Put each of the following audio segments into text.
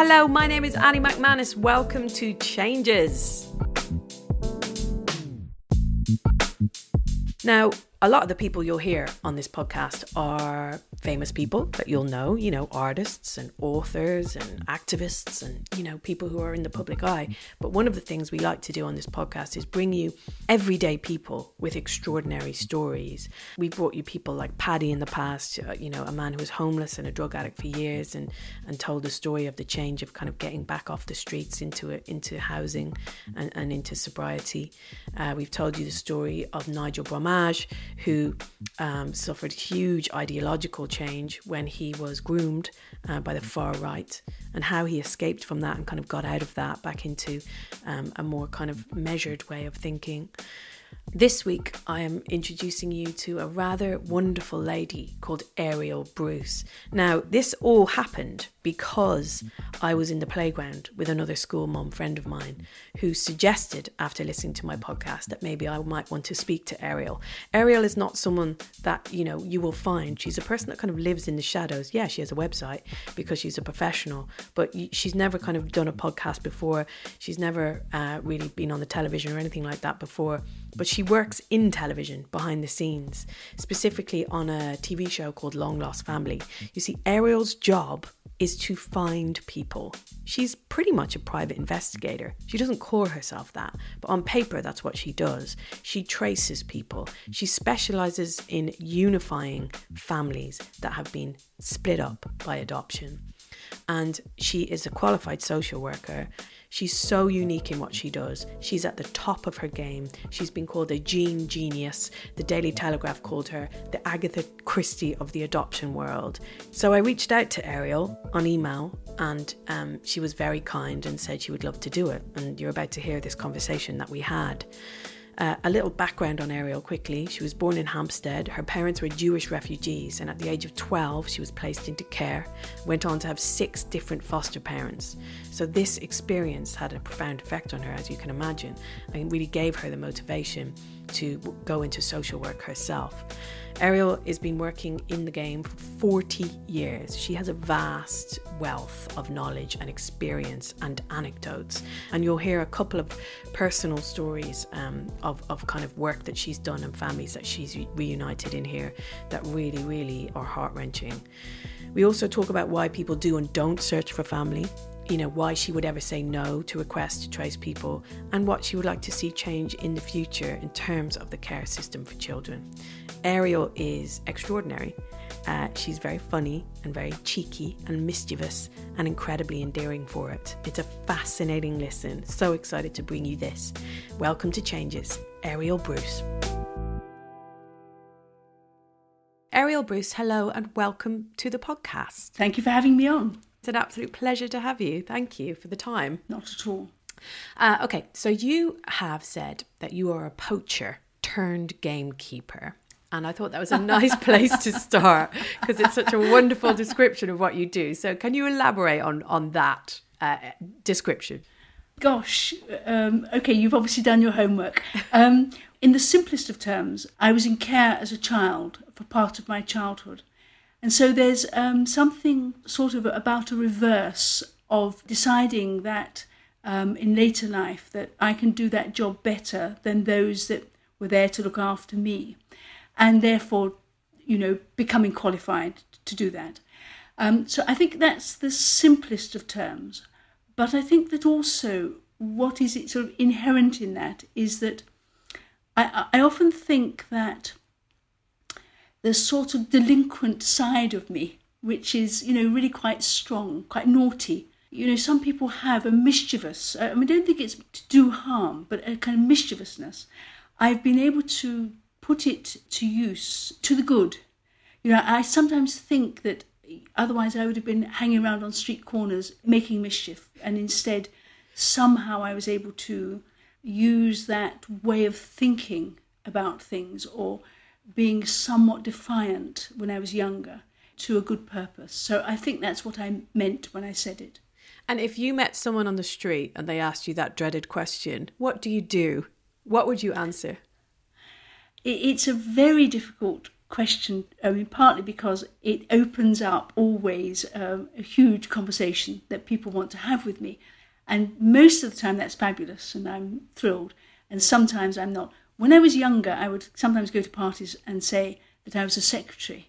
Hello, my name is Annie Macmanus. Welcome to Changes. Now, a lot of the people you'll hear on this podcast are famous people that you'll know, you know, artists and authors and activists and, you know, people who are in the public eye. But one of the things we like to do on this podcast is bring you everyday people with extraordinary stories. We've brought you people like Paddy in the past, uh, you know, a man who was homeless and a drug addict for years and, and told the story of the change of kind of getting back off the streets into it, into housing and, and into sobriety. Uh, we've told you the story of Nigel Bromage who um, suffered huge ideological change when he was groomed uh, by the far right, and how he escaped from that and kind of got out of that back into um, a more kind of measured way of thinking. This week, I am introducing you to a rather wonderful lady called Ariel Bruce. Now, this all happened because I was in the playground with another school mom friend of mine who suggested, after listening to my podcast, that maybe I might want to speak to Ariel. Ariel is not someone that, you know, you will find. She's a person that kind of lives in the shadows. Yeah, she has a website because she's a professional, but she's never kind of done a podcast before. She's never uh, really been on the television or anything like that before but she works in television behind the scenes, specifically on a TV show called Long Lost Family. You see, Ariel's job is to find people. She's pretty much a private investigator. She doesn't call herself that, but on paper, that's what she does. She traces people. She specializes in unifying families that have been split up by adoption. And she is a qualified social worker. She's so unique in what she does. She's at the top of her game. She's been called a gene genius. The Daily Telegraph called her the Agatha Christie of the adoption world. So I reached out to Ariel on email and um, she was very kind and said she would love to do it. And you're about to hear this conversation that we had. Uh, a little background on Ariel quickly. She was born in Hampstead. Her parents were Jewish refugees, and at the age of 12, she was placed into care, went on to have six different foster parents. So, this experience had a profound effect on her, as you can imagine, and really gave her the motivation to go into social work herself. Ariel has been working in the game for 40 years. She has a vast wealth of knowledge and experience and anecdotes. And you'll hear a couple of personal stories um, of, of kind of work that she's done and families that she's reunited in here that really, really are heart wrenching. We also talk about why people do and don't search for family you know, why she would ever say no to requests to trace people and what she would like to see change in the future in terms of the care system for children. Ariel is extraordinary. Uh, she's very funny and very cheeky and mischievous and incredibly endearing for it. It's a fascinating listen. So excited to bring you this. Welcome to Changes, Ariel Bruce. Ariel Bruce, hello and welcome to the podcast. Thank you for having me on. It's an absolute pleasure to have you. Thank you for the time. Not at all. Uh, okay, so you have said that you are a poacher turned gamekeeper. And I thought that was a nice place to start because it's such a wonderful description of what you do. So, can you elaborate on, on that uh, description? Gosh, um, okay, you've obviously done your homework. Um, in the simplest of terms, I was in care as a child for part of my childhood. And so there's um, something sort of about a reverse of deciding that um, in later life that I can do that job better than those that were there to look after me, and therefore, you know, becoming qualified to do that. Um, so I think that's the simplest of terms. But I think that also what is it sort of inherent in that is that I, I often think that the sort of delinquent side of me, which is, you know, really quite strong, quite naughty. You know, some people have a mischievous, I mean, I don't think it's to do harm, but a kind of mischievousness. I've been able to put it to use to the good. You know, I sometimes think that otherwise I would have been hanging around on street corners making mischief, and instead, somehow I was able to use that way of thinking about things or being somewhat defiant when I was younger to a good purpose. So I think that's what I meant when I said it. And if you met someone on the street and they asked you that dreaded question, what do you do? What would you answer? It's a very difficult question. I mean, partly because it opens up always um, a huge conversation that people want to have with me. And most of the time, that's fabulous and I'm thrilled. And sometimes I'm not. When I was younger, I would sometimes go to parties and say that I was a secretary.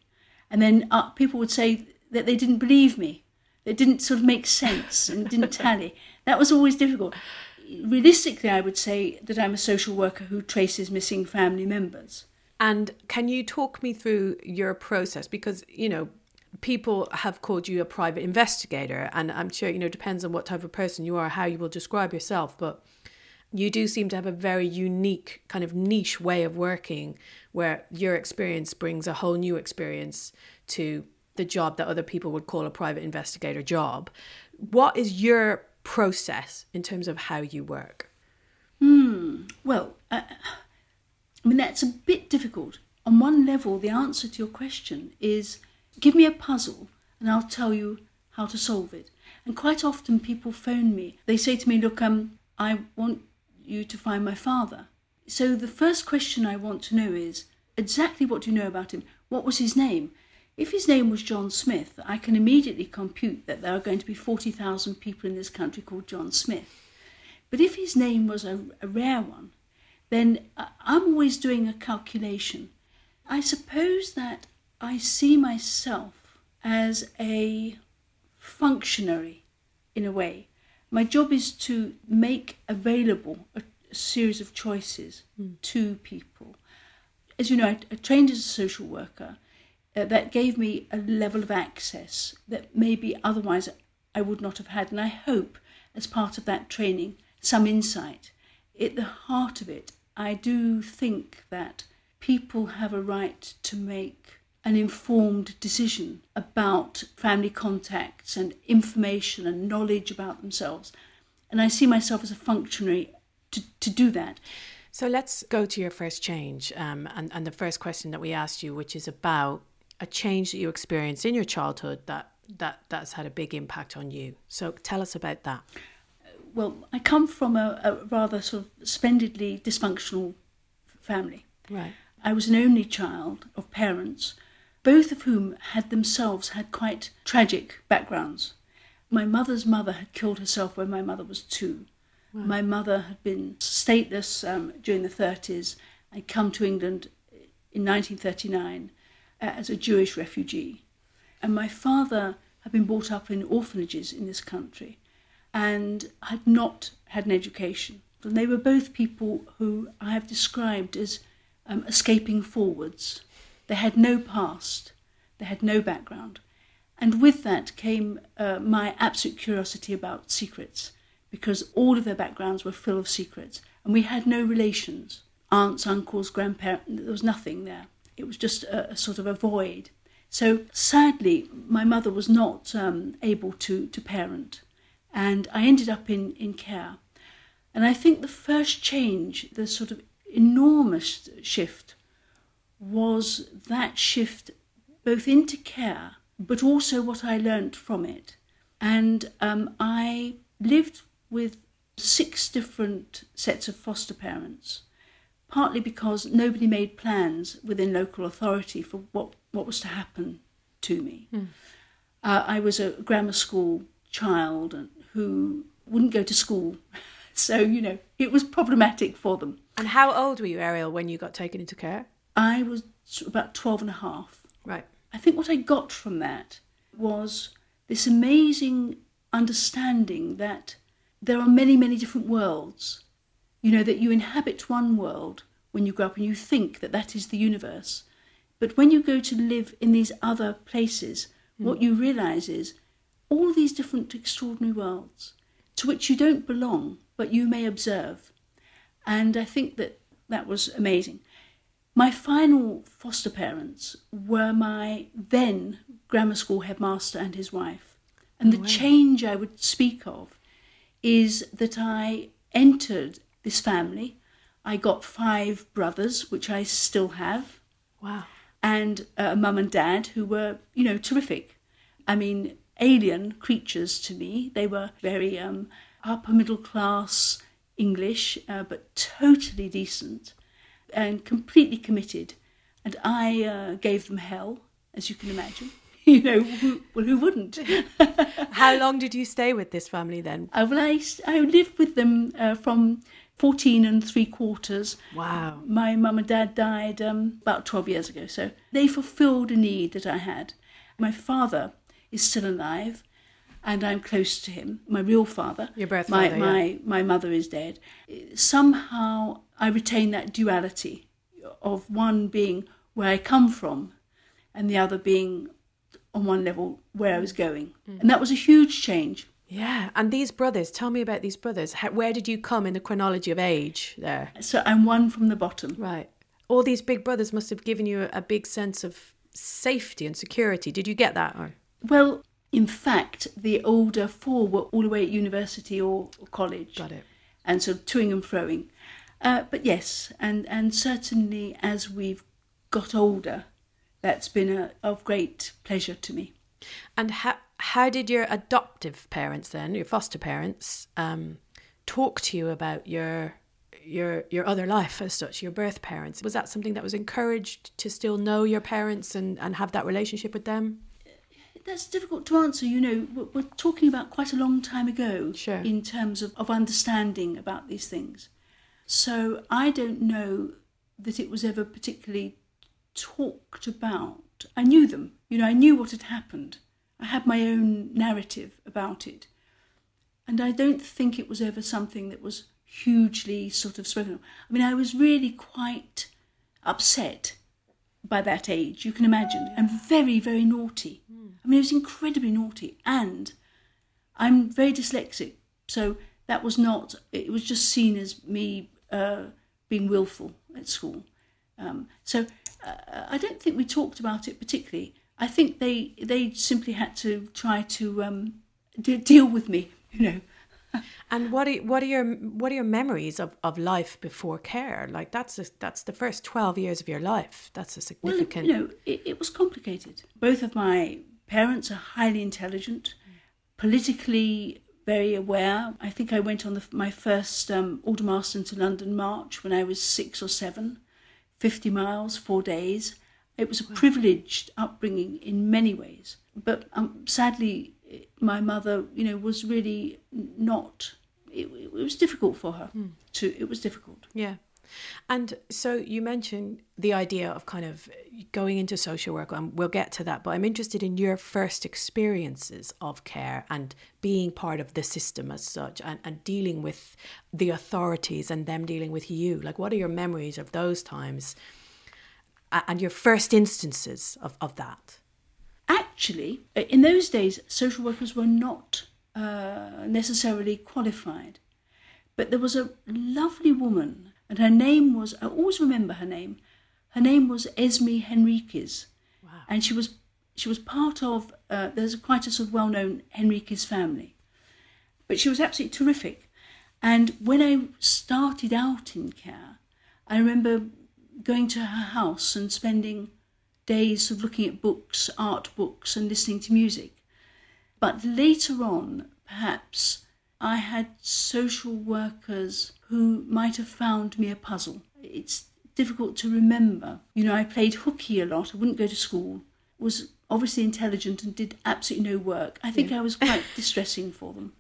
And then uh, people would say that they didn't believe me. It didn't sort of make sense and didn't tally. That was always difficult. Realistically, I would say that I'm a social worker who traces missing family members. And can you talk me through your process? Because, you know, people have called you a private investigator, and I'm sure, you know, depends on what type of person you are, how you will describe yourself, but you do seem to have a very unique kind of niche way of working where your experience brings a whole new experience to the job that other people would call a private investigator job. What is your process in terms of how you work? Hmm. Well, uh, I mean, that's a bit difficult. On one level, the answer to your question is give me a puzzle and I'll tell you how to solve it. And quite often people phone me. They say to me, Look, um, I want you to find my father. So the first question I want to know is exactly what do you know about him? What was his name? If his name was John Smith, I can immediately compute that there are going to be 40,000 people in this country called John Smith. But if his name was a, a rare one, then I'm always doing a calculation. I suppose that I see myself as a functionary in a way. My job is to make available a, series of choices mm. to people. As you know, I, I trained as a social worker. Uh, that gave me a level of access that maybe otherwise I would not have had. And I hope, as part of that training, some insight. At the heart of it, I do think that people have a right to make an informed decision about family contacts and information and knowledge about themselves. And I see myself as a functionary to, to do that. So let's go to your first change um, and, and the first question that we asked you, which is about a change that you experienced in your childhood that, that that's had a big impact on you. So tell us about that well, I come from a, a rather sort of splendidly dysfunctional family. Right. I was an only child of parents, both of whom had themselves had quite tragic backgrounds. My mother's mother had killed herself when my mother was two. Wow. My mother had been stateless um, during the 30s. I'd come to England in 1939 uh, as a Jewish refugee. And my father had been brought up in orphanages in this country and had not had an education. And they were both people who I have described as um, escaping forwards. They had no past, they had no background. And with that came uh, my absolute curiosity about secrets, because all of their backgrounds were full of secrets. And we had no relations aunts, uncles, grandparents, there was nothing there. It was just a, a sort of a void. So sadly, my mother was not um, able to, to parent and I ended up in, in care. And I think the first change, the sort of enormous shift, was that shift both into care, but also what I learnt from it. And um, I lived with six different sets of foster parents, partly because nobody made plans within local authority for what, what was to happen to me. Mm. Uh, I was a grammar school child who wouldn't go to school. So, you know, it was problematic for them. And how old were you, Ariel, when you got taken into care? I was about 12 and a half. Right. I think what I got from that was this amazing understanding that there are many, many different worlds. You know, that you inhabit one world when you grow up and you think that that is the universe. But when you go to live in these other places, mm. what you realize is all these different extraordinary worlds to which you don't belong, but you may observe. And I think that that was amazing. My final foster parents were my then grammar school headmaster and his wife. And the change I would speak of is that I entered this family. I got five brothers, which I still have, Wow. and a mum and dad who were, you know, terrific. I mean, alien creatures to me. They were very um, upper middle class English, uh, but totally decent and completely committed. And I uh, gave them hell, as you can imagine. you know, who, well, who wouldn't? How long did you stay with this family then? Uh, well, I, I lived with them uh, from 14 and three quarters. Wow. My mum and dad died um, about 12 years ago, so they fulfilled a need that I had. My father is still alive, and I'm close to him. My real father. Your birth my, father, My, yeah. my mother is dead. Somehow I retain that duality of one being where I come from and the other being on one level where I was going. Mm. And that was a huge change. Yeah. And these brothers, tell me about these brothers. How, where did you come in the chronology of age there? So I'm one from the bottom. Right. All these big brothers must have given you a, a big sense of safety and security. Did you get that? Or? Well, in fact, the older four were all the way at university or, or college. Got it. And so toing and froing. Uh, but yes, and, and certainly as we've got older, that's been a, of great pleasure to me. And how how did your adoptive parents then, your foster parents, um, talk to you about your your your other life as such, your birth parents? Was that something that was encouraged to still know your parents and, and have that relationship with them? That's difficult to answer. You know, we're, we're talking about quite a long time ago Sure. in terms of, of understanding about these things. So I don't know that it was ever particularly talked about. I knew them, you know, I knew what had happened. I had my own narrative about it. And I don't think it was ever something that was hugely sort of spoken of. I mean, I was really quite upset by that age, you can imagine, and very, very naughty. I mean, it was incredibly naughty. And I'm very dyslexic, so that was not, it was just seen as me uh, being willful at school. Um, so uh, I don't think we talked about it particularly. I think they they simply had to try to um, de- deal with me, you know. And what are what are your what are your memories of, of life before care? Like that's a, that's the first twelve years of your life. That's a significant. Well, you know, it, it was complicated. Both of my parents are highly intelligent, politically very aware. I think I went on the, my first um, Aldermaston to London march when I was six or seven, 50 miles, four days. It was a privileged upbringing in many ways. But um, sadly, my mother, you know, was really not. It, it was difficult for her. To it was difficult. Yeah. And so you mentioned the idea of kind of going into social work, and we'll get to that. But I'm interested in your first experiences of care and being part of the system as such, and, and dealing with the authorities and them dealing with you. Like, what are your memories of those times and your first instances of, of that? Actually, uh, in those days, social workers were not uh, necessarily qualified. But there was a lovely woman, and her name was, I always remember her name. Her name was Esme Henriques. And she was she was part of, uh, there's quite a sort of well known Henriques family. But she was absolutely terrific. And when I started out in care, I remember going to her house and spending days of looking at books, art books, and listening to music. But later on, perhaps I had social workers who might have found me a puzzle. It's difficult to remember. You know, I played hooky a lot. I wouldn't go to school. Was obviously intelligent and did absolutely no work. I think I was quite distressing for them.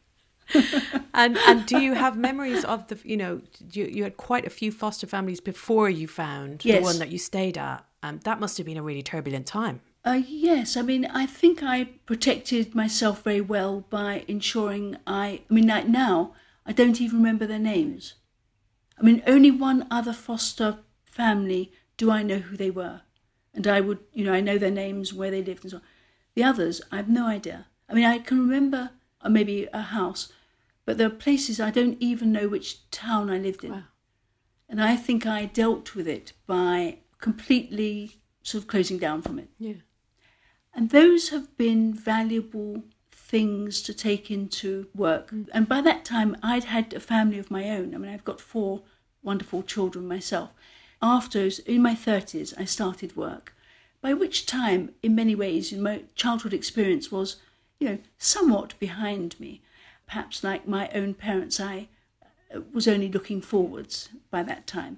And and do you have memories of the you know you you had quite a few foster families before you found the one that you stayed at. Um, that must have been a really turbulent time. Uh, yes, I mean, I think I protected myself very well by ensuring I. I mean, like now, I don't even remember their names. I mean, only one other foster family do I know who they were, and I would, you know, I know their names, where they lived, and so on. The others, I have no idea. I mean, I can remember uh, maybe a house, but there are places I don't even know which town I lived in. Wow. And I think I dealt with it by completely sort of closing down from it. Yeah. And those have been valuable things to take into work. Mm. And by that time, I'd had a family of my own. I mean, I've got four wonderful children myself. After, in my 30s, I started work, by which time, in many ways, my childhood experience was, you know, somewhat behind me. Perhaps like my own parents, I uh, was only looking forwards by that time.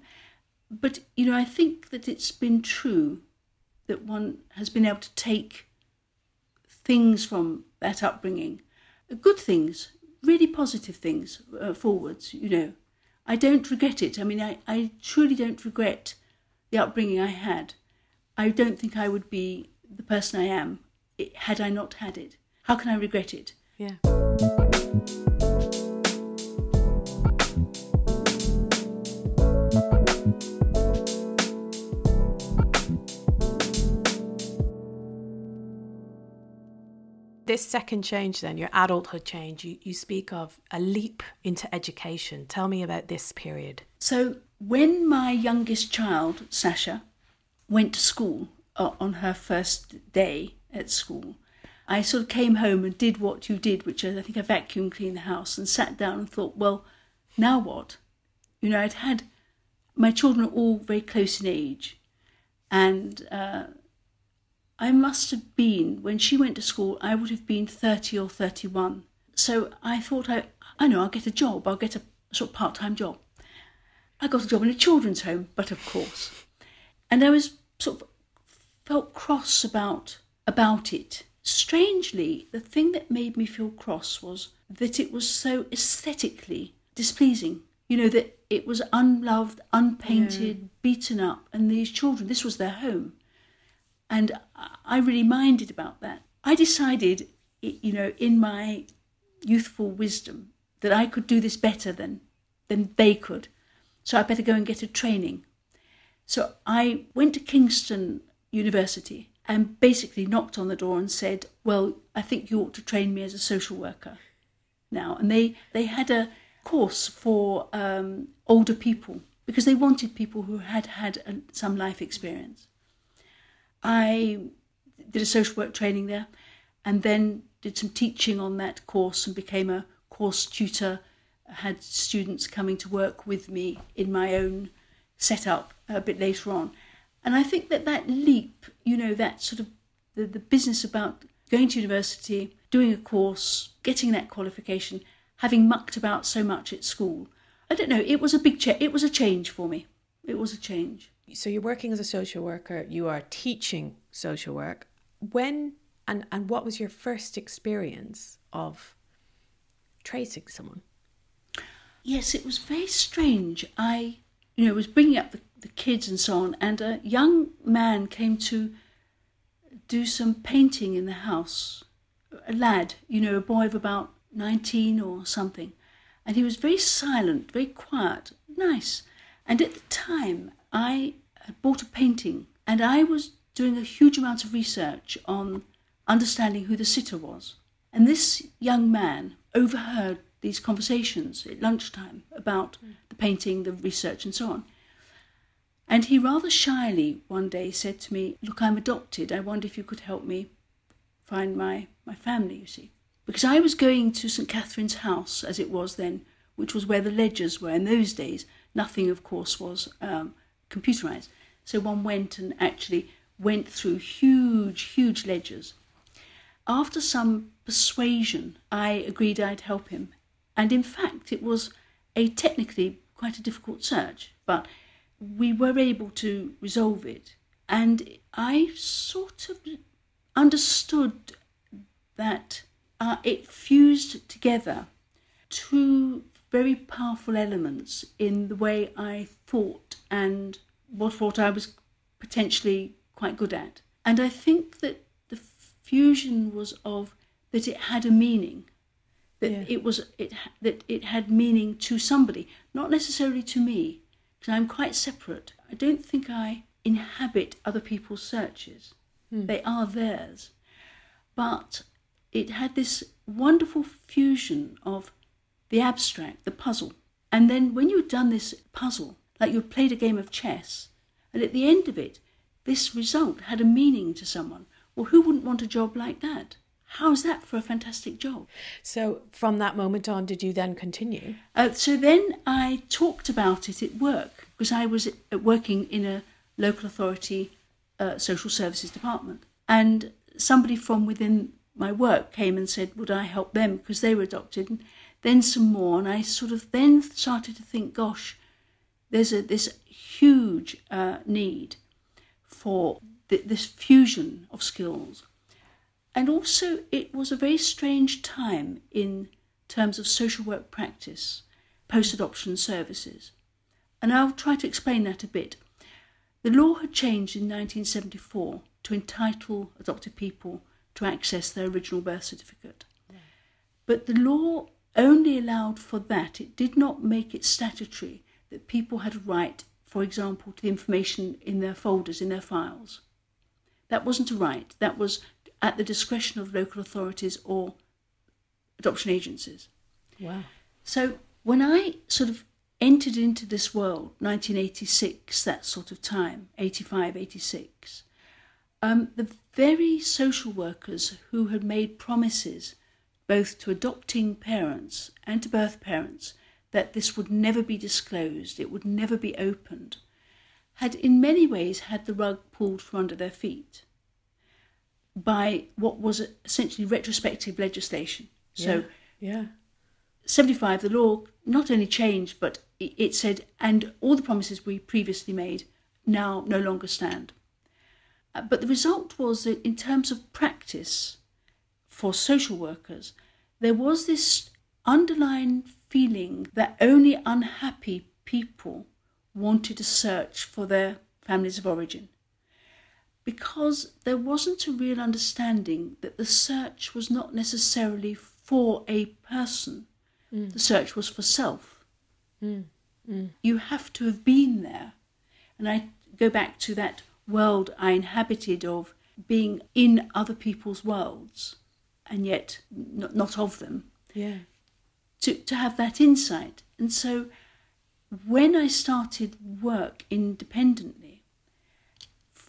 But, you know, I think that it's been true that one has been able to take things from that upbringing, good things, really positive things uh, forwards, you know. I don't regret it. I mean, I, I truly don't regret the upbringing I had. I don't think I would be the person I am had I not had it. How can I regret it? Yeah. This second change then your adulthood change you, you speak of a leap into education. Tell me about this period. So when my youngest child sasha went to school uh, on her first day at school i sort of came home and did what you did which is i think i vacuum cleaned the house and sat down and thought well now what you know i'd had my children are all very close in age and uh, I must have been, when she went to school, I would have been 30 or 31. So I thought, I, I know, I'll get a job, I'll get a sort of part time job. I got a job in a children's home, but of course. And I was sort of felt cross about about it. Strangely, the thing that made me feel cross was that it was so aesthetically displeasing. You know, that it was unloved, unpainted, yeah. beaten up, and these children, this was their home. And I really minded about that. I decided, you know, in my youthful wisdom, that I could do this better than, than they could. So I better go and get a training. So I went to Kingston University and basically knocked on the door and said, Well, I think you ought to train me as a social worker now. And they, they had a course for um, older people because they wanted people who had had a, some life experience. I did a social work training there and then did some teaching on that course and became a course tutor. had students coming to work with me in my own setup a bit later on. And I think that that leap, you know, that sort of the, the business about going to university, doing a course, getting that qualification, having mucked about so much at school, I don't know, it was a big change. It was a change for me. It was a change so you're working as a social worker, you are teaching social work. When and, and what was your first experience of tracing someone? Yes, it was very strange. I, you know, was bringing up the, the kids and so on, and a young man came to do some painting in the house. A lad, you know, a boy of about 19 or something. And he was very silent, very quiet, nice. And at the time, I had bought a painting and I was doing a huge amount of research on understanding who the sitter was. And this young man overheard these conversations at lunchtime about the painting, the research, and so on. And he rather shyly one day said to me, Look, I'm adopted. I wonder if you could help me find my, my family, you see. Because I was going to St. Catherine's House, as it was then, which was where the ledgers were. In those days, nothing, of course, was um, computerized. So one went and actually went through huge, huge ledgers. After some persuasion, I agreed I'd help him. And in fact, it was a technically quite a difficult search, but we were able to resolve it. And I sort of understood that uh, it fused together two very powerful elements in the way I thought and what, what I was potentially quite good at. And I think that the fusion was of that it had a meaning, that yeah. it was it that it had meaning to somebody, not necessarily to me, because I'm quite separate. I don't think I inhabit other people's searches; mm. they are theirs. But it had this wonderful fusion of the abstract, the puzzle, and then when you'd done this puzzle, like you'd played a game of chess And at the end of it, this result had a meaning to someone. Well, who wouldn't want a job like that? How's that for a fantastic job? So from that moment on, did you then continue? Uh, so then I talked about it at work because I was working in a local authority uh, social services department. And somebody from within my work came and said, Would I help them because they were adopted? And then some more. And I sort of then started to think, Gosh, there's a, this huge uh, need for th- this fusion of skills. And also, it was a very strange time in terms of social work practice, post adoption services. And I'll try to explain that a bit. The law had changed in 1974 to entitle adopted people to access their original birth certificate. But the law only allowed for that. It did not make it statutory that people had a right, for example, to the information in their folders, in their files. That wasn't a right. That was at the discretion of local authorities or adoption agencies. Wow. So when I sort of entered into this world, 1986, that sort of time, 85, 86, um, the very social workers who had made promises both to adopting parents and to birth parents that this would never be disclosed, it would never be opened, had in many ways had the rug pulled from under their feet by what was essentially retrospective legislation. So, yeah. 75, the law not only changed, but it said, and all the promises we previously made now no longer stand. Uh, but the result was that, in terms of practice for social workers, there was this underlying feeling that only unhappy people wanted to search for their families of origin. Because there wasn't a real understanding that the search was not necessarily for a person, mm. the search was for self. Mm. Mm. You have to have been there. And I go back to that world I inhabited of being in other people's worlds and yet not, not of them. Yeah. To, to have that insight. And so when I started work independently,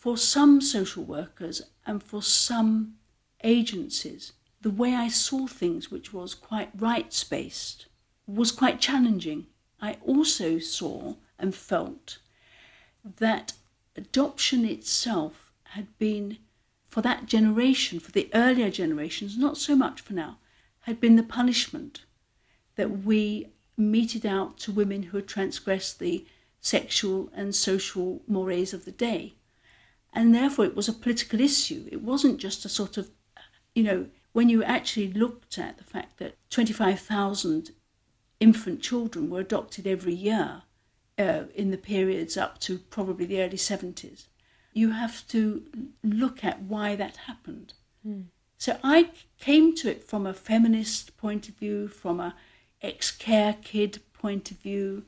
for some social workers and for some agencies, the way I saw things, which was quite rights based, was quite challenging. I also saw and felt that adoption itself had been, for that generation, for the earlier generations, not so much for now, had been the punishment that we meted out to women who had transgressed the sexual and social mores of the day. And therefore, it was a political issue. It wasn't just a sort of, you know, when you actually looked at the fact that 25,000 infant children were adopted every year uh, in the periods up to probably the early 70s, you have to look at why that happened. Mm. So I came to it from a feminist point of view, from a ex-care kid point of view,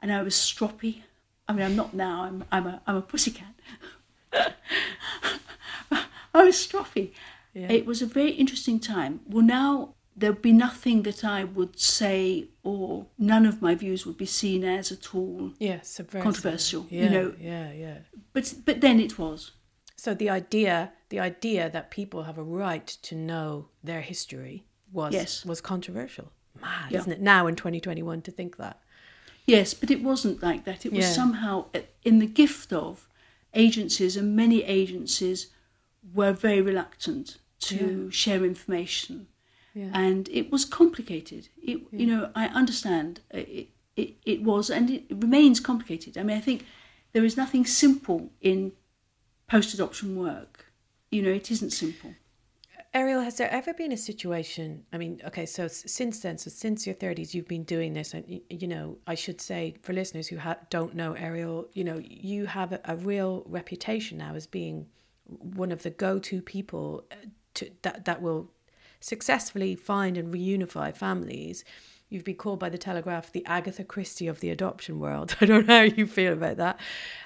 and I was stroppy. I mean, I'm not now. I'm I'm a I'm a pussycat. I was stroppy. Yeah. It was a very interesting time. Well, now there'd be nothing that I would say, or none of my views would be seen as at all yeah, controversial. Yeah, you know, yeah, yeah. But but then it was. So the idea, the idea that people have a right to know their history was yes. was controversial. Mad, yeah. isn't it? Now in 2021 to think that. Yes, but it wasn't like that. It was somehow uh, in the gift of agencies, and many agencies were very reluctant to yeah. share information yeah. and it was complicated. It, yeah. you know, I understand uh, it, it, it was, and it remains complicated. I mean, I think there is nothing simple in post-adoption work. You know, it isn't simple. Ariel, has there ever been a situation? I mean, okay, so since then, so since your 30s, you've been doing this. And, you know, I should say for listeners who ha- don't know Ariel, you know, you have a, a, real reputation now as being one of the go to people uh, to, that, that will successfully find and reunify families. You've been called by the Telegraph the Agatha Christie of the adoption world. I don't know how you feel about that.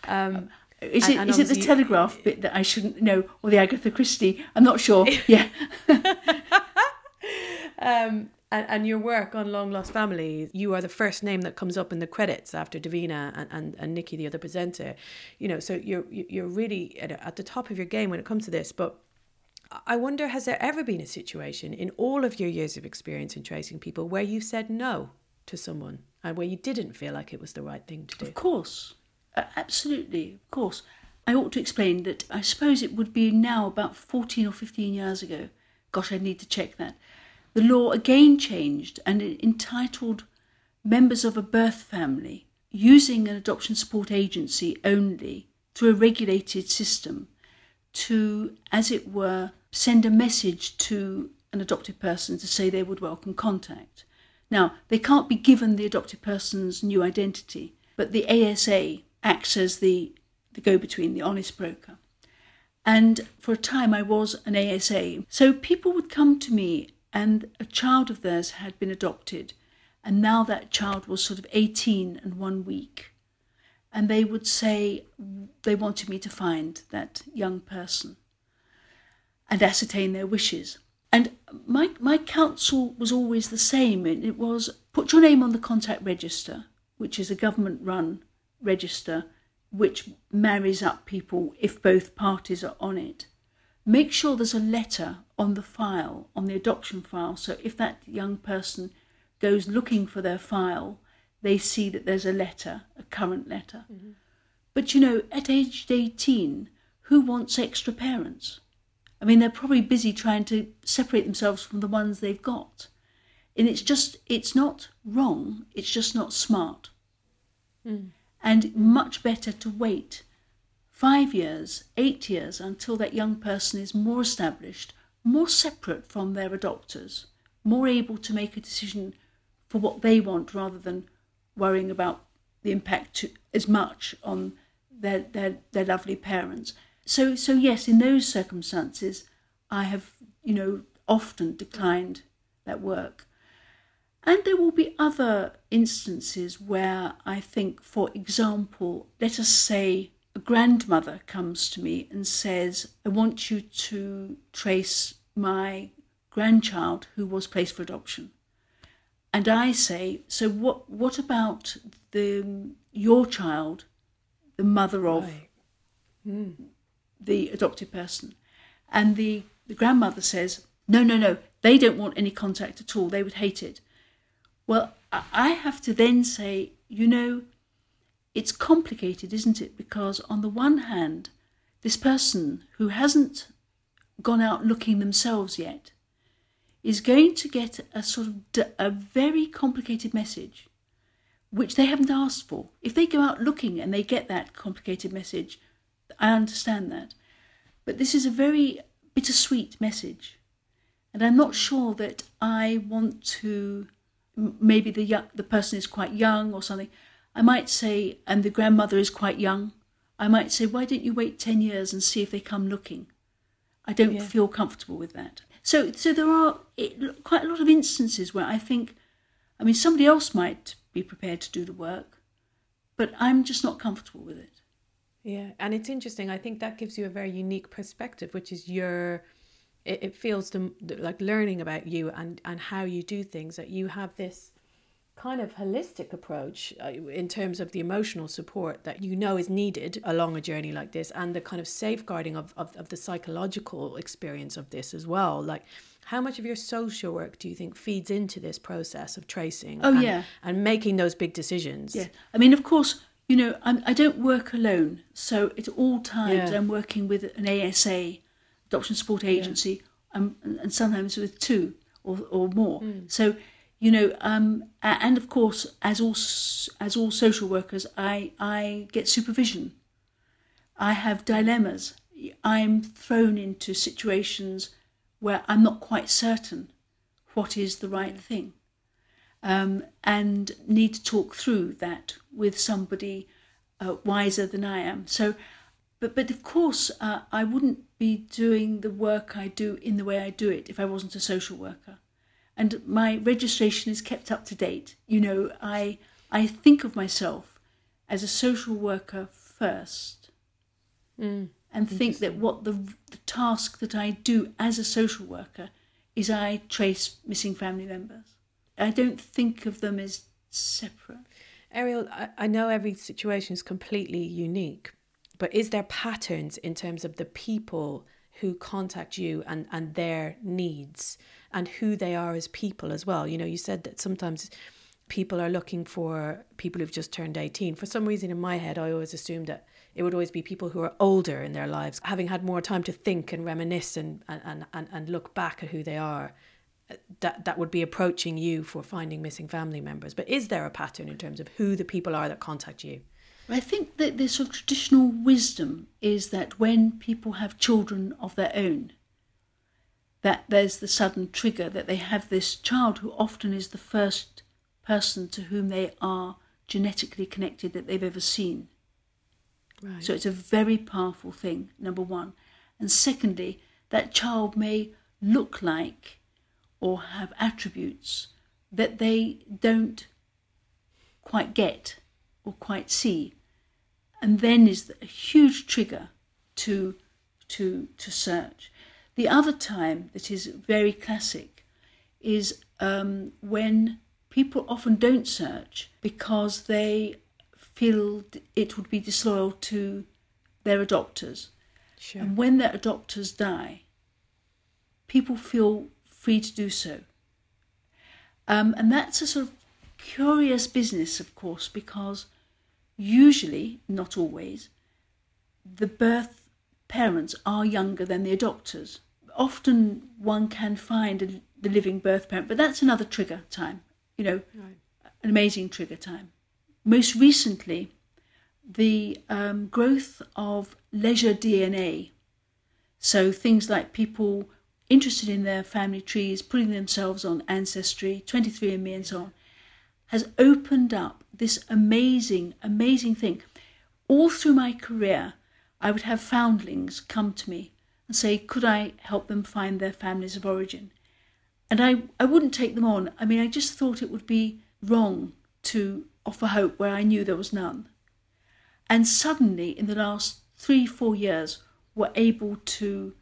Um, is it, and, is it the Telegraph bit that I shouldn't know, or the Agatha Christie? I'm not sure. Yeah. um, And, and your work on Long Lost Families, you are the first name that comes up in the credits after Davina and, and, and Nicky, the other presenter. You know, so you're you're really at, at the top of your game when it comes to this. But I wonder, has there ever been a situation in all of your years of experience in tracing people where you said no to someone and where you didn't feel like it was the right thing to do? Of course, uh, absolutely, of course. I ought to explain that I suppose it would be now about 14 or 15 years ago. Gosh, I need to check that the law again changed and it entitled members of a birth family using an adoption support agency only through a regulated system to, as it were, send a message to an adopted person to say they would welcome contact. Now, they can't be given the adopted person's new identity, but the ASA acts as the, the go between, the honest broker. And for a time, I was an ASA. So people would come to me and a child of theirs had been adopted, and now that child was sort of 18 and one week. And they would say they wanted me to find that young person and ascertain their wishes. And my, my counsel was always the same. It was put your name on the contact register, which is a government run register which marries up people if both parties are on it make sure there's a letter on the file, on the adoption file. So if that young person goes looking for their file, they see that there's a letter, a current letter. Mm-hmm. But you know, at age 18, who wants extra parents? I mean, they're probably busy trying to separate themselves from the ones they've got. And it's just, it's not wrong, it's just not smart. Mm. And much better to wait five years, eight years until that young person is more established, more separate from their adopters, more able to make a decision for what they want rather than worrying about the impact to, as much on their, their, their lovely parents. So, so yes, in those circumstances, I have, you know, often declined that work. And there will be other instances where I think, for example, let us say a grandmother comes to me and says, I want you to trace my grandchild who was placed for adoption. And I say, so what, what about the, your child, the mother of right. mm. the adopted person? And the, the grandmother says, no, no, no, they don't want any contact at all. They would hate it. Well, I have to then say, you know, it's complicated, isn't it? Because on the one hand, this person who hasn't gone out looking themselves yet is going to get a sort of a very complicated message which they haven't asked for. If they go out looking and they get that complicated message, I understand that. But this is a very bittersweet message. And I'm not sure that I want to, maybe the, the person is quite young or something. I might say, and the grandmother is quite young, I might say, why don't you wait 10 years and see if they come looking? I don't yeah. feel comfortable with that. So, so there are it, quite a lot of instances where I think, I mean, somebody else might be prepared to do the work, but I'm just not comfortable with it. Yeah, and it's interesting. I think that gives you a very unique perspective, which is your. It, it feels to, like learning about you and and how you do things. That you have this kind of holistic approach uh, in terms of the emotional support that you know is needed along a journey like this and the kind of safeguarding of, of, of the psychological experience of this as well like how much of your social work do you think feeds into this process of tracing oh and, yeah and making those big decisions yeah i mean of course you know I'm, i do not work alone so at all times yeah. i'm working with an asa adoption support agency yeah. um, and sometimes with two or, or more. Mm. so you know um, and of course as all as all social workers i i get supervision. I have dilemmas. I'm thrown into situations where i'm not quite certain what is the right thing. Um, and need to talk through that with somebody uh, wiser than i am. So but but of course uh, i wouldn't be doing the work i do in the way i do it if i wasn't a social worker and my registration is kept up to date. You know, I I think of myself as a social worker first, mm, and think that what the the task that I do as a social worker is I trace missing family members. I don't think of them as separate. Ariel, I, I know every situation is completely unique, but is there patterns in terms of the people who contact you and, and their needs and who they are as people as well? You know, you said that sometimes people are looking for people who've just turned 18. For some reason in my head, I always assumed that it would always be people who are older in their lives, having had more time to think and reminisce and, and, and, and look back at who they are uh, that that would be approaching you for finding missing family members. But is there a pattern in terms of who the people are that contact you? I think that the sort of traditional wisdom is that when people have children of their own, that there's the sudden trigger that they have this child who often is the first person to whom they are genetically connected that they've ever seen. Right. So it's a very powerful thing, number one. And secondly, that child may look like or have attributes that they don't quite get or quite see. And then is a huge trigger to, to, to search. The other time that is very classic is um, when people often don't search because they feel it would be disloyal to their adopters. Sure. And when their adopters die, people feel free to do so. Um, and that's a sort of curious business, of course, because usually, not always, the birth parents are younger than the adopters. Often one can find a, the living birth parent, but that's another trigger time, you know, right. an amazing trigger time. Most recently, the um, growth of leisure DNA, so things like people interested in their family trees, putting themselves on Ancestry, 23andMe, and so on, has opened up this amazing, amazing thing. All through my career, I would have foundlings come to me and say, could I help them find their families of origin? And I, I wouldn't take them on. I mean, I just thought it would be wrong to offer hope where I knew there was none. And suddenly, in the last three, four years, were able to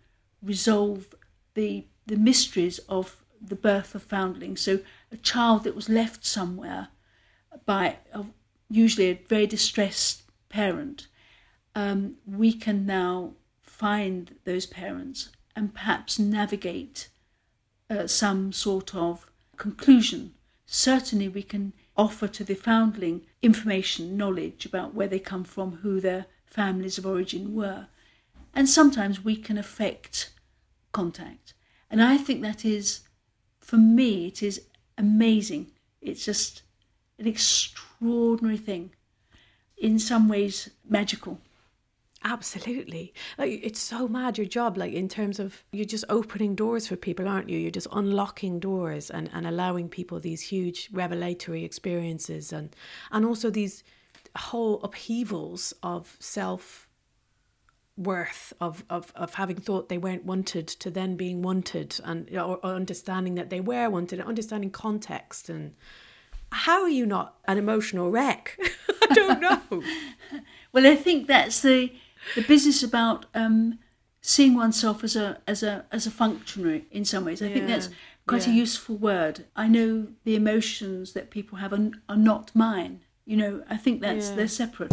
resolve the the mysteries of the birth of foundlings. So a child that was left somewhere by a, usually a very distressed parent, um, we can now find those parents and perhaps navigate uh, some sort of conclusion. Certainly, we can offer to the foundling information, knowledge about where they come from, who their families of origin were. And sometimes we can affect contact. And I think that is, for me, it is amazing. It's just an extraordinary thing, in some ways, magical. Absolutely. Like it's so mad your job, like in terms of you're just opening doors for people, aren't you? You're just unlocking doors and, and allowing people these huge revelatory experiences and and also these whole upheavals of self worth of, of, of having thought they weren't wanted to then being wanted and or, or understanding that they were wanted and understanding context and how are you not an emotional wreck i don't know well i think that's the the business about um, seeing oneself as a as a as a functionary in some ways i yeah. think that's quite yeah. a useful word i know the emotions that people have are, are not mine you know i think that's yeah. they're separate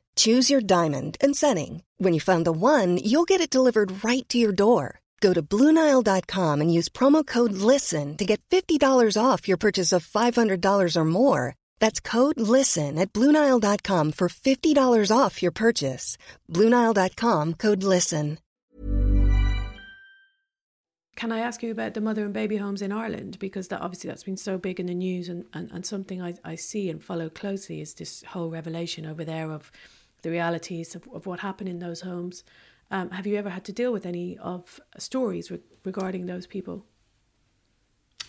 Choose your diamond and setting. When you find the one, you'll get it delivered right to your door. Go to Bluenile.com and use promo code LISTEN to get $50 off your purchase of $500 or more. That's code LISTEN at Bluenile.com for $50 off your purchase. Bluenile.com code LISTEN. can I ask you about the mother and baby homes in Ireland? Because that obviously that's been so big in the news and, and, and something I, I see and follow closely is this whole revelation over there of the realities of, of what happened in those homes. Um, have you ever had to deal with any of stories re- regarding those people?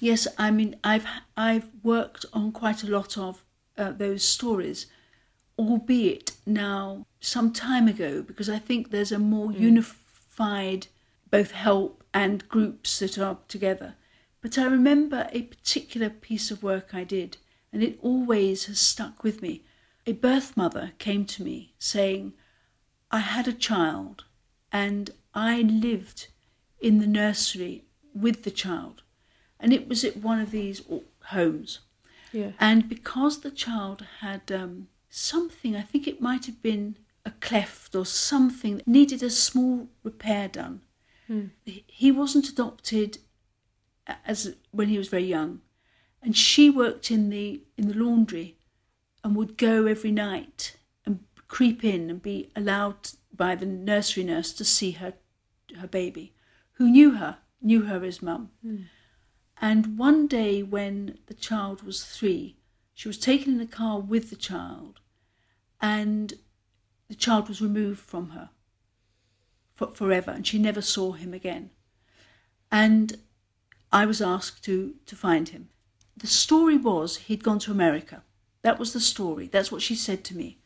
Yes, I mean I've I've worked on quite a lot of uh, those stories, albeit now some time ago because I think there's a more mm. unified both help and groups that are together. But I remember a particular piece of work I did, and it always has stuck with me. A birth mother came to me saying, I had a child and I lived in the nursery with the child, and it was at one of these homes. Yeah. And because the child had um, something, I think it might have been a cleft or something that needed a small repair done. Hmm. He wasn't adopted as when he was very young, and she worked in the in the laundry, and would go every night and creep in and be allowed by the nursery nurse to see her her baby, who knew her knew her as mum. Hmm. And one day when the child was three, she was taken in a car with the child, and the child was removed from her for, forever, and she never saw him again. And I was asked to, to find him. The story was he'd gone to America. That was the story. That's what she said to me.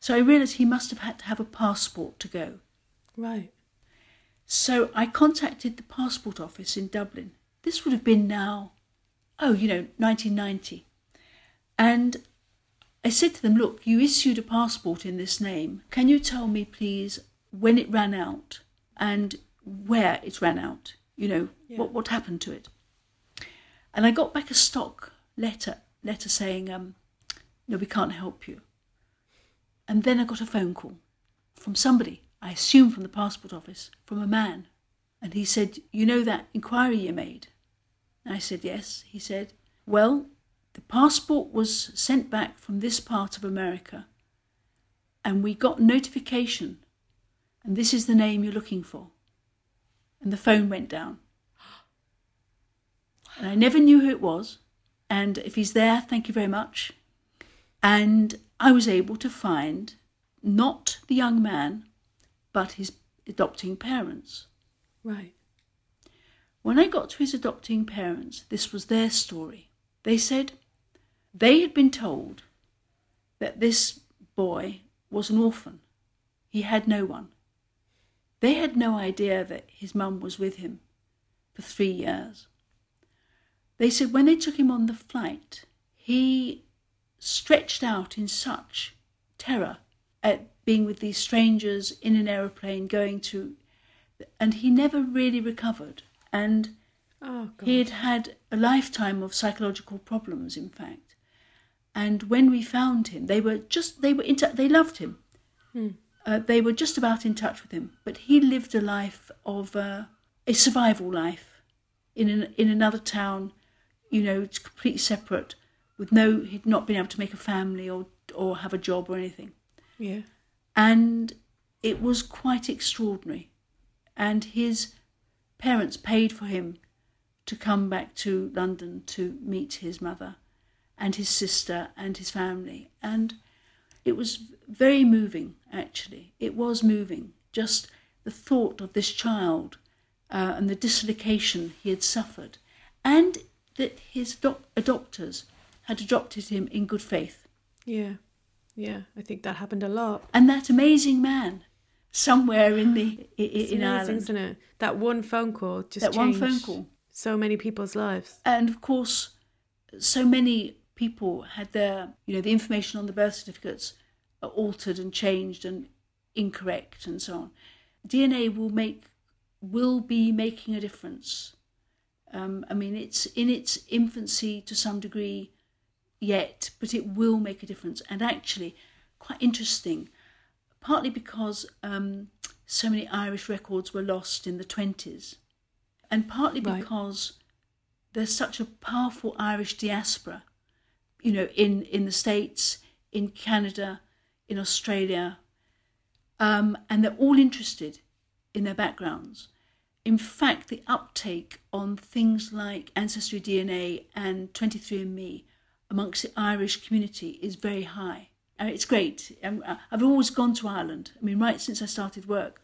So I realised he must have had to have a passport to go. Right. So I contacted the passport office in Dublin. This would have been now, oh, you know, 1990. And I said to them, Look, you issued a passport in this name. Can you tell me, please, when it ran out and where it ran out? You know, yeah. what, what happened to it? And I got back a stock letter, letter saying, um, No, we can't help you. And then I got a phone call from somebody, I assume from the passport office, from a man. And he said, You know that inquiry you made? And I said, Yes. He said, Well, the passport was sent back from this part of America, and we got notification, and this is the name you're looking for. And the phone went down. And I never knew who it was. And if he's there, thank you very much. And I was able to find not the young man, but his adopting parents. Right. When I got to his adopting parents, this was their story. They said, they had been told that this boy was an orphan. He had no one. They had no idea that his mum was with him for three years. They said when they took him on the flight, he stretched out in such terror at being with these strangers in an aeroplane going to, and he never really recovered. And oh, he had had a lifetime of psychological problems, in fact. And when we found him, they were just, they were, in t- they loved him. Hmm. Uh, they were just about in touch with him. But he lived a life of, uh, a survival life in, an, in another town, you know, it's completely separate, with no, he'd not been able to make a family or, or have a job or anything. Yeah. And it was quite extraordinary. And his parents paid for him to come back to London to meet his mother and his sister and his family. And it was very moving, actually. It was moving. Just the thought of this child uh, and the dislocation he had suffered, and that his adopters had adopted him in good faith. Yeah, yeah, I think that happened a lot. And that amazing man somewhere in the in, in amazing, Ireland. Isn't it? That one phone call just that one phone call. So many people's lives. And of course, so many people had their, you know, the information on the birth certificates altered and changed and incorrect and so on. DNA will make will be making a difference. Um, I mean, it's in its infancy to some degree yet, but it will make a difference. And actually, quite interesting, partly because um, so many Irish records were lost in the 20s, and partly right. because there's such a powerful Irish diaspora you know, in, in the States, in Canada, in Australia, um, and they're all interested in their backgrounds. in fact, the uptake on things like Ancestry DNA and 23andMe amongst the Irish community is very high. I mean, it's great. Um, I've always gone to Ireland. I mean, right since I started work,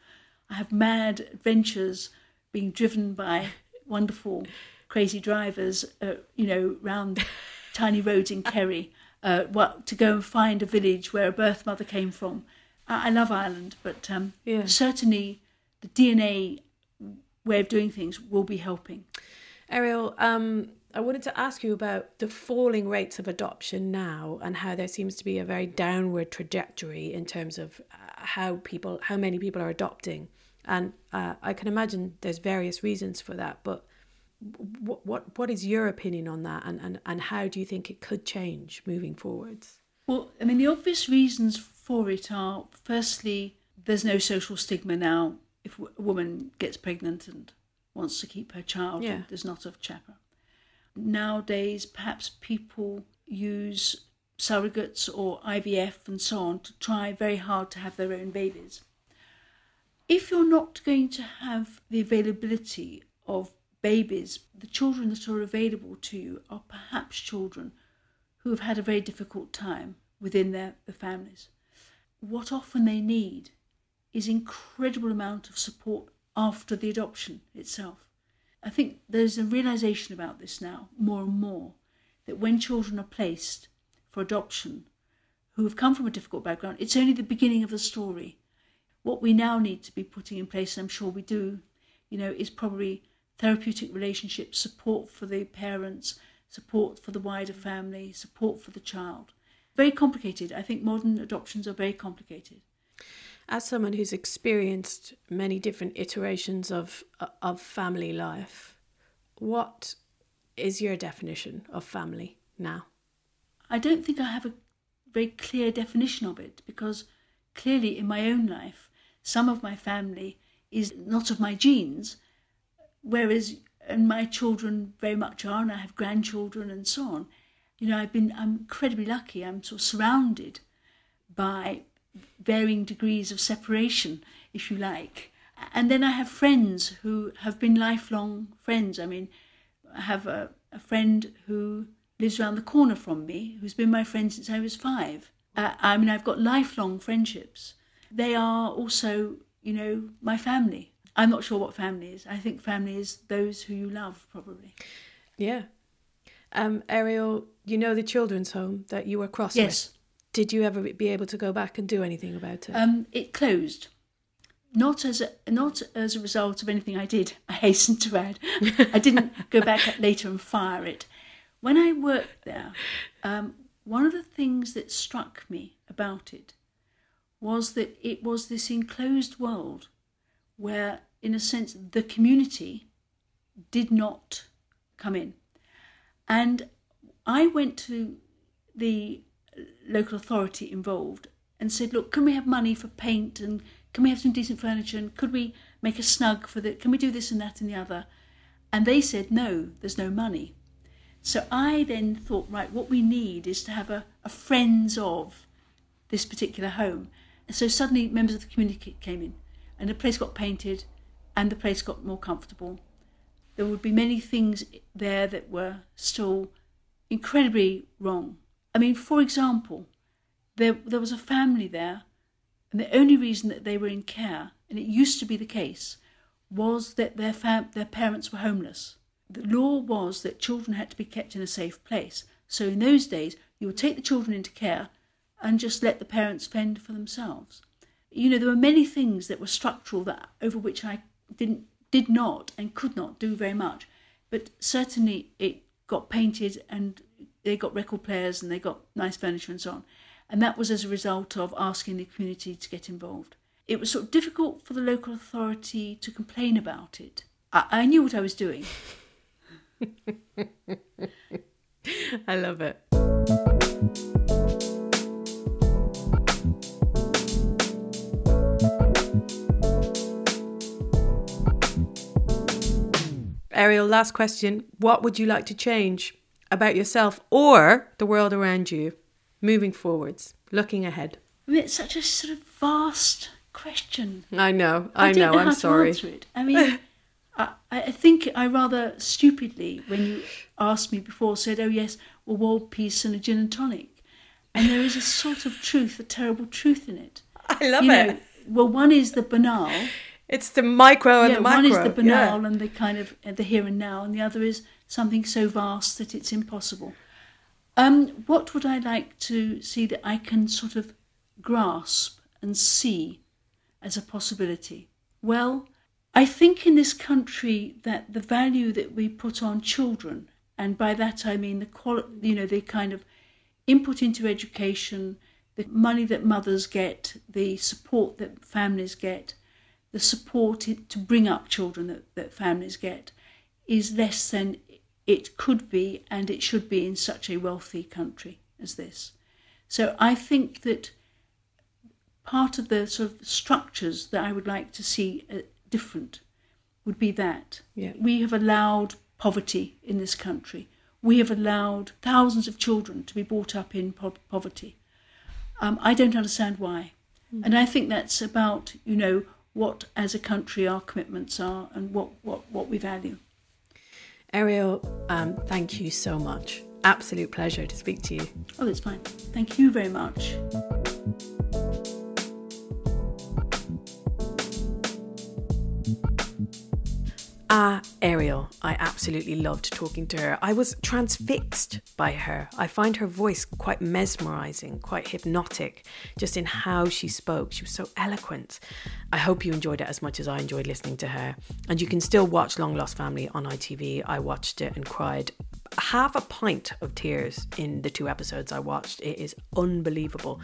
I have mad adventures being driven by wonderful, crazy drivers, uh, you know, round tiny roads in Kerry, uh, what, to go and find a village where a birth mother came from. I, I love Ireland, but um, Yeah. certainly the DNA way of doing things will be helping. Ariel, um, I wanted to ask you about the falling rates of adoption now and how there seems to be a very downward trajectory in terms of uh, how people, how many people are adopting. And uh, I can imagine there's various reasons for that, but what what what is your opinion on that, and, and, and how do you think it could change moving forwards? Well, I mean, the obvious reasons for it are firstly, there's no social stigma now if a woman gets pregnant and wants to keep her child, Yeah. there's not a chaperone. Nowadays, perhaps people use surrogates or IVF and so on to try very hard to have their own babies. If you're not going to have the availability of babies, the children that are available to you are perhaps children who have had a very difficult time within their, families. What often they need is incredible amount of support after the adoption itself. I think there's a realization about this now, more and more, that when children are placed for adoption who have come from a difficult background, it's only the beginning of the story. What we now need to be putting in place, and I'm sure we do, you know, is probably therapeutic relationships, support for the parents, support for the wider family, support for the child. Very complicated. I think modern adoptions are very complicated. As someone who's experienced many different iterations of of family life, what is your definition of family now? I don't think I have a very clear definition of it because clearly in my own life, some of my family is not of my genes, whereas and my children very much are, and I have grandchildren and so on. You know, I've been I'm incredibly lucky. I'm sort of surrounded by varying degrees of separation, if you like. And then I have friends who have been lifelong friends. I mean, I have a, a friend who lives around the corner from me, who's been my friend since I was five. Uh, I mean, I've got lifelong friendships. They are also, you know, my family. I'm not sure what family is. I think family is those who you love, probably. Yeah. Um, Ariel, you know the children's home that you were cross Yes. with. Did you ever be able to go back and do anything about it? Um, it closed. Not as a, not as a result of anything I did. I hasten to add, I didn't go back later and fire it. When I worked there, um, one of the things that struck me about it was that it was this enclosed world where, in a sense, the community did not come in. And I went to the local authority involved and said, look, can we have money for paint and can we have some decent furniture and could we make a snug for the, can we do this and that and the other? And they said, no, there's no money. So I then thought, right, what we need is to have a, a friends of this particular home. And so suddenly members of the community came in and the place got painted and the place got more comfortable. There would be many things there that were still incredibly wrong. I mean, for example, there there was a family there, and the only reason that they were in care, and it used to be the case, was that their fam- their parents were homeless. The law was that children had to be kept in a safe place. So in those days, you would take the children into care and just let the parents fend for themselves. You know, there were many things that were structural that over which I didn't did not and could not do very much. But certainly it got painted and they got record players and they got nice furniture and so on. And that was as a result of asking the community to get involved. It was sort of difficult for the local authority to complain about it. I, I knew what I was doing. I love it. Ariel, last question. What would you like to change about yourself or the world around you moving forwards, looking ahead? I mean, it's such a sort of vast question. I know, I, don't know, know I'm sorry. It. I mean, I, I think I rather stupidly, when you asked me before, said, "Oh yes, well, world peace and a gin and tonic," and there is a sort of truth, a terrible truth in it. I love You it. know, well, one is the banal. It's the micro and yeah, the macro. one is the banal yeah. and the kind of uh, the here and now, and the other is something so vast that it's impossible. Um, what would I like to see that I can sort of grasp and see as a possibility? Well, I think in this country that the value that we put on children, and by that I mean the quality, you know, the kind of input into education, the money that mothers get, the support that families get, the support to bring up children that, that families get, is less than it could be and it should be in such a wealthy country as this. So I think that part of the sort of structures that I would like to see uh, different would be that Yeah. we have allowed poverty in this country. We have allowed thousands of children to be brought up in po- poverty. Um, I don't understand why. And I think that's about, you know, what as a country our commitments are and what, what, what we value. Ariel, um, thank you so much. Absolute pleasure to speak to you. Oh, it's fine. Thank you very much. Ah, Ariel. I absolutely loved talking to her. I was transfixed by her. I find her voice quite mesmerizing, quite hypnotic, just in how she spoke. She was so eloquent. I hope you enjoyed it as much as I enjoyed listening to her. And you can still watch Long Lost Family on ITV. I watched it and cried half a pint of tears in the two episodes I watched. It is unbelievable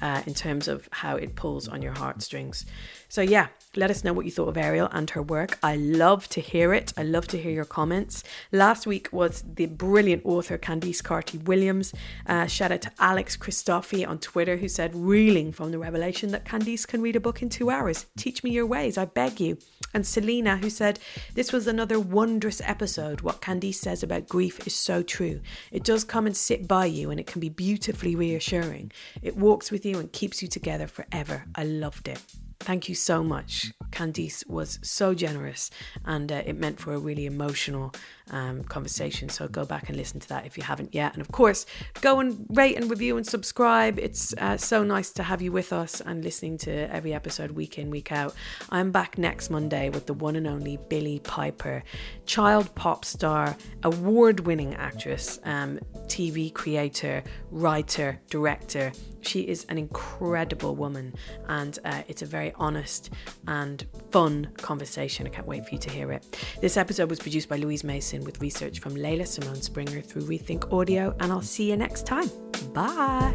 uh, in terms of how it pulls on your heartstrings. So, yeah, let us know what you thought of Ariel and her work. I love to hear it. I love to hear your comments. Last week was the brilliant author Candice Carty Williams. Uh, shout out to Alex Christofi on Twitter who said, reeling from the revelation that Candice can read a book in two hours. Teach me your ways, I beg you. And Selena who said, this was another wondrous episode. What Candice says about grief is so true. It does come and sit by you and it can be beautifully reassuring. It walks with you and keeps you together forever. I loved it. Thank you so much. Candice was so generous and uh, it meant for a really emotional um, conversation. So go back and listen to that if you haven't yet. And of course, go and rate and review and subscribe. It's uh, so nice to have you with us and listening to every episode week in, week out. I'm back next Monday with the one and only Billie Piper, child pop star, award winning actress, um, TV creator, writer, director. She is an incredible woman, and uh, it's a very honest and fun conversation. I can't wait for you to hear it. This episode was produced by Louise Mason with research from Layla Simone Springer through Rethink Audio, and I'll see you next time. Bye.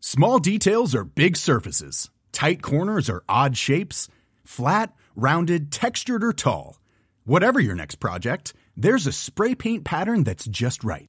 Small details are big surfaces. Tight corners are odd shapes. Flat, rounded, textured, or tall. Whatever your next project, there's a spray paint pattern that's just right.